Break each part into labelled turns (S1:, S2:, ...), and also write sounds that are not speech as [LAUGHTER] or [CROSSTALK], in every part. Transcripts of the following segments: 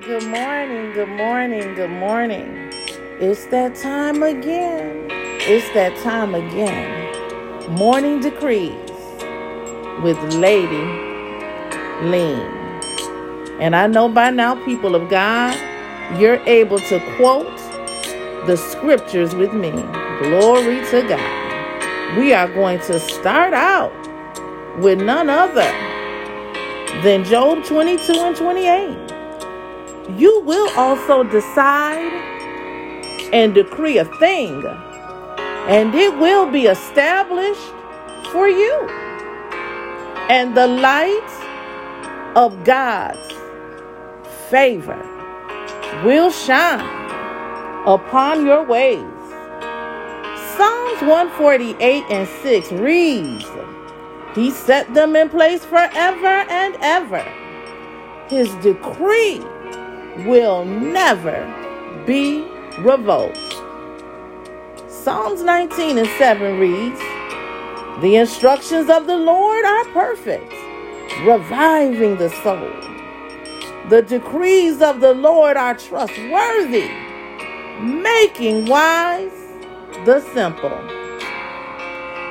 S1: Good morning, good morning, good morning. It's that time again. It's that time again. Morning decrees with Lady Lean. And I know by now, people of God, you're able to quote the scriptures with me. Glory to God. We are going to start out with none other than Job 22 and 28. You will also decide and decree a thing, and it will be established for you. And the light of God's favor will shine upon your ways. Psalms 148 and 6 reads, He set them in place forever and ever. His decree will never be revoked. Psalms 19 and 7 reads, The instructions of the Lord are perfect, reviving the soul. The decrees of the Lord are trustworthy, making wise the simple.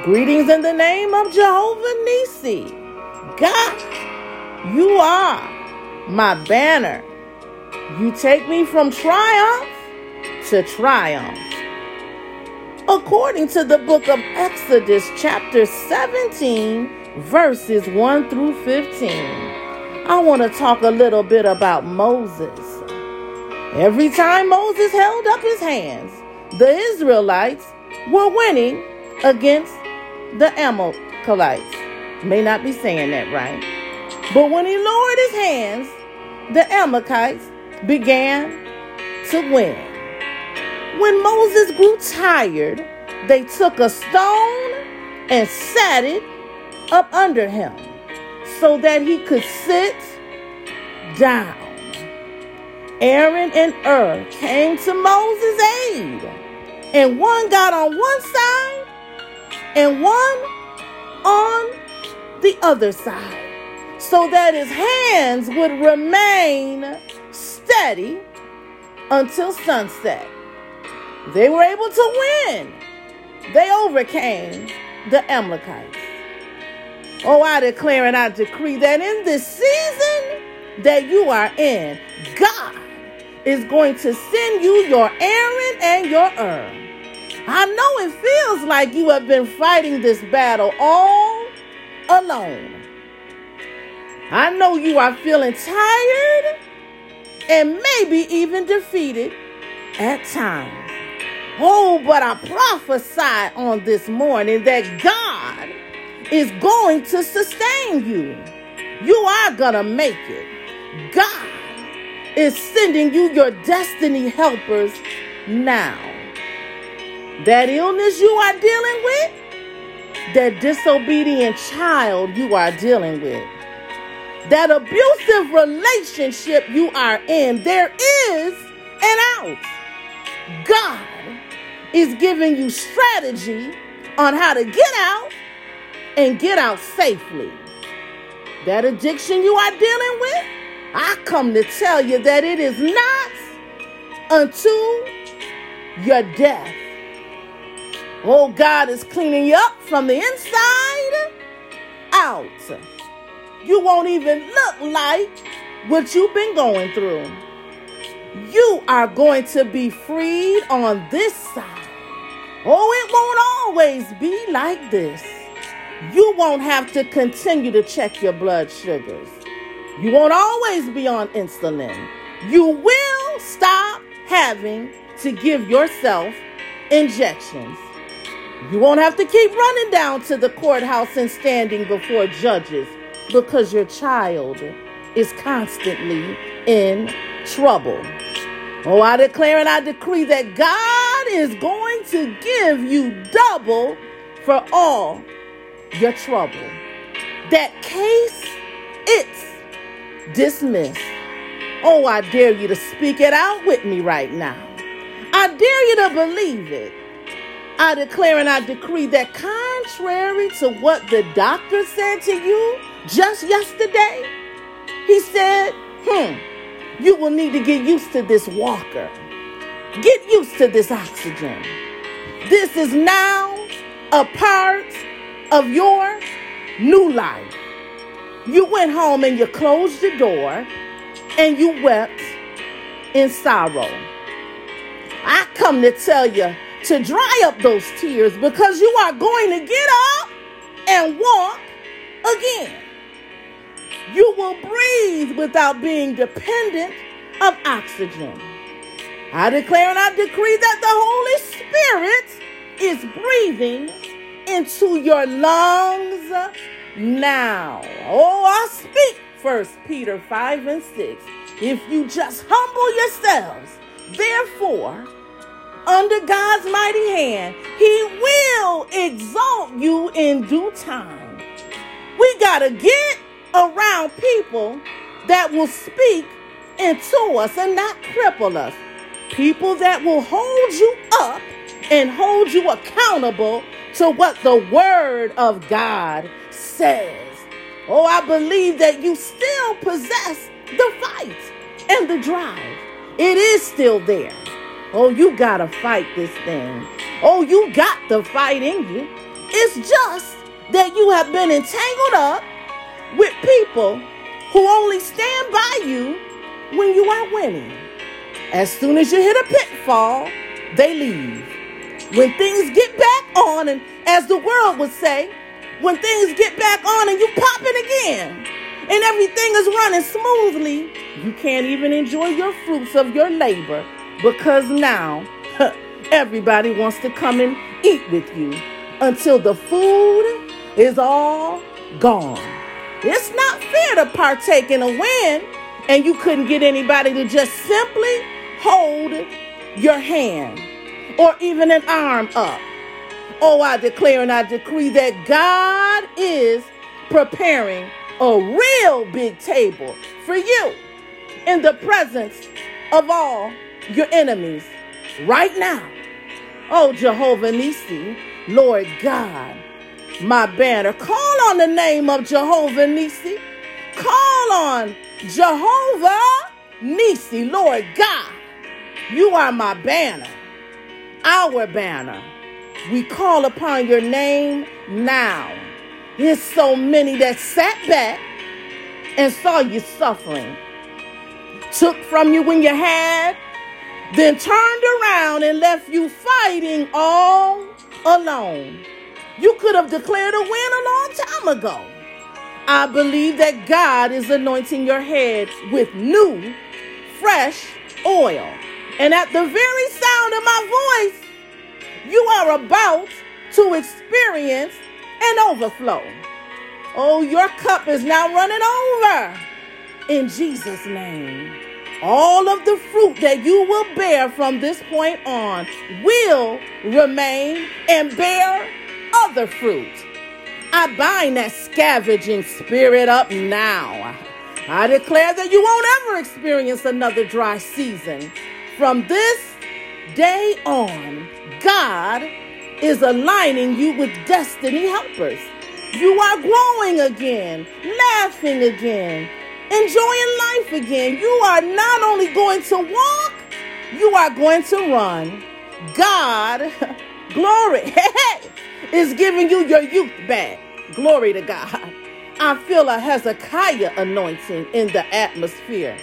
S1: Greetings in the name of Jehovah Nissi. God, you are my banner. You take me from triumph to triumph. According to the book of Exodus, chapter 17, verses 1 through 15, I want to talk a little bit about Moses. Every time Moses held up his hands, the Israelites were winning against the Amalekites. May not be saying that right. But when he lowered his hands, the Amalekites began to win. When Moses grew tired, they took a stone and sat it up under him so that he could sit down. Aaron and Hur came to Moses' aid, and one got on one side and one on the other side, so that his hands would remain steady until sunset. They were able to win. They overcame the Amalekites. Oh, I declare and I decree that in this season that you are in, God is going to send you your Aaron and your Hur. I know it feels like you have been fighting this battle all alone. I know you are feeling tired and maybe even defeated at times. Oh, but I prophesy on this morning that God is going to sustain you. You are going to make it. God is sending you your destiny helpers now. That illness you are dealing with, that disobedient child you are dealing with, that abusive relationship you are in, there is an out. God is giving you strategy on how to get out and get out safely. That addiction you are dealing with, I come to tell you that it is not until your death. Oh, God is cleaning you up from the inside out you won't even look like what you've been going through. You are going to be freed on this side. Oh, it won't always be like this. You won't have to continue to check your blood sugars. You won't always be on insulin. You will stop having to give yourself injections. You won't have to keep running down to the courthouse and standing before judges because your child is constantly in trouble. Oh, I declare and I decree that God is going to give you double for all your trouble. That case, it's dismissed. Oh, I dare you to speak it out with me right now. I dare you to believe it. I declare and I decree that contrary to what the doctor said to you, just yesterday, he said, hmm, you will need to get used to this walker. Get used to this oxygen. This is now a part of your new life. You went home and you closed the door and you wept in sorrow. I come to tell you to dry up those tears because you are going to get up and walk again. You will breathe without being dependent of oxygen. I declare and I decree that the Holy Spirit is breathing into your lungs now. Oh, I speak First Peter 5 and 6. If you just humble yourselves, therefore, under God's mighty hand, He will exalt you in due time. We got to get around people that will speak into us and not cripple us. People that will hold you up and hold you accountable to what the Word of God says. Oh, I believe that you still possess the fight and the drive. It is still there. Oh, you got to fight this thing. Oh, you got the fight in you. It's just that you have been entangled up with people who only stand by you when you are winning. As soon as you hit a pitfall, they leave. When things get back on, and as the world would say, when things get back on and you pop it again, and everything is running smoothly, you can't even enjoy your fruits of your labor because now [LAUGHS] everybody wants to come and eat with you until the food is all gone. It's not fair to partake in a win and you couldn't get anybody to just simply hold your hand or even an arm up. Oh, I declare and I decree that God is preparing a real big table for you in the presence of all your enemies right now. Oh, Jehovah Nissi, Lord God, my banner. Call on the name of Jehovah Nissi. Call on Jehovah Nissi, Lord God. You are my banner, our banner. We call upon your name now. There's so many that sat back and saw you suffering, took from you when you had, then turned around and left you fighting all alone. You could have declared a win a long time ago. I believe that God is anointing your head with new, fresh oil. And at the very sound of my voice, you are about to experience an overflow. Oh, your cup is now running over in Jesus' name. All of the fruit that you will bear from this point on will remain and bear other fruit. I bind that scavenging spirit up now. I declare that you won't ever experience another dry season. From this day on, God is aligning you with destiny helpers. You are growing again, laughing again, enjoying life again. You are not only going to walk, you are going to run. God, [LAUGHS] glory, [LAUGHS] is giving you your youth back. Glory to God. I feel a Hezekiah anointing in the atmosphere.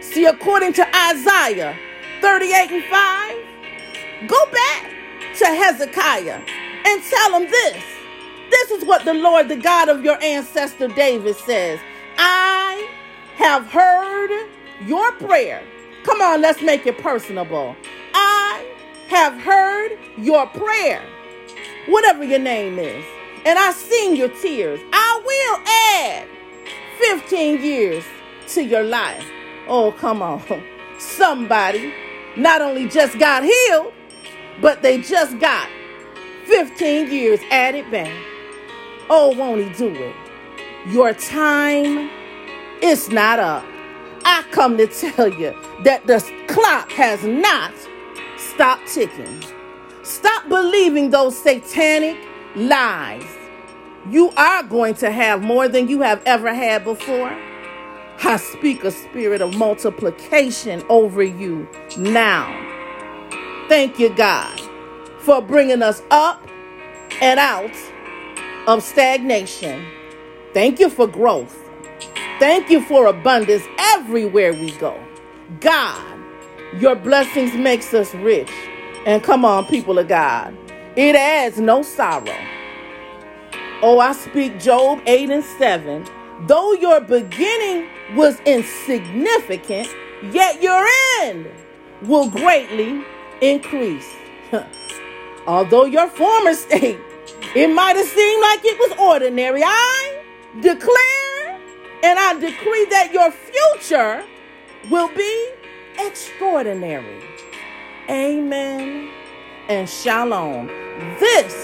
S1: See, according to Isaiah 38 and 5, go back to Hezekiah and tell him this. This is what the Lord, the God of your ancestor David says I have heard your prayer. Come on, let's make it personable. I have heard your prayer, whatever your name is, and I've seen your tears. I will add 15 years to your life. Oh, come on. Somebody not only just got healed, but they just got 15 years added back. Oh, won't he do it? Your time is not up. I come to tell you that the clock has not stopped ticking. Stop believing those satanic lies. You are going to have more than you have ever had before. I speak a spirit of multiplication over you now. Thank you, God, for bringing us up and out of stagnation. Thank you for growth. Thank you for abundance everywhere we go. God, your blessings makes us rich. And come on, people of God, it adds no sorrow. Oh, I speak Job 8 and 7. Though your beginning was insignificant, yet your end will greatly increase. [LAUGHS] Although your former state, it might have seemed like it was ordinary, I declare and I decree that your future will be extraordinary. Amen and shalom. This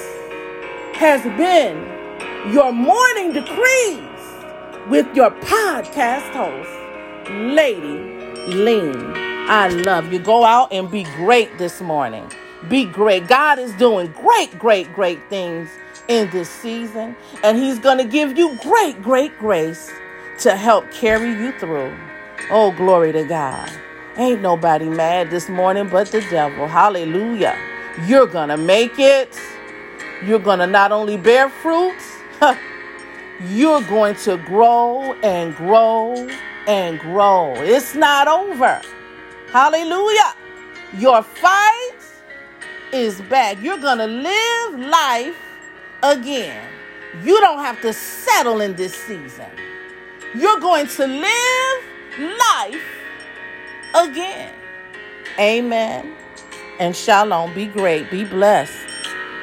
S1: has been your morning decrees with your podcast host, Lady Lean. I love you. Go out and be great this morning. Be great. God is doing great, great, great things in this season, and He's going to give you great, great grace to help carry you through. Oh, glory to God. Ain't nobody mad this morning but the devil. Hallelujah. You're going to make it. You're going to not only bear fruit, [LAUGHS] you're going to grow and grow and grow. It's not over. Hallelujah. Your fight is back. You're going to live life again. You don't have to settle in this season. You're going to live life again. Amen. And shalom. Be great. Be blessed.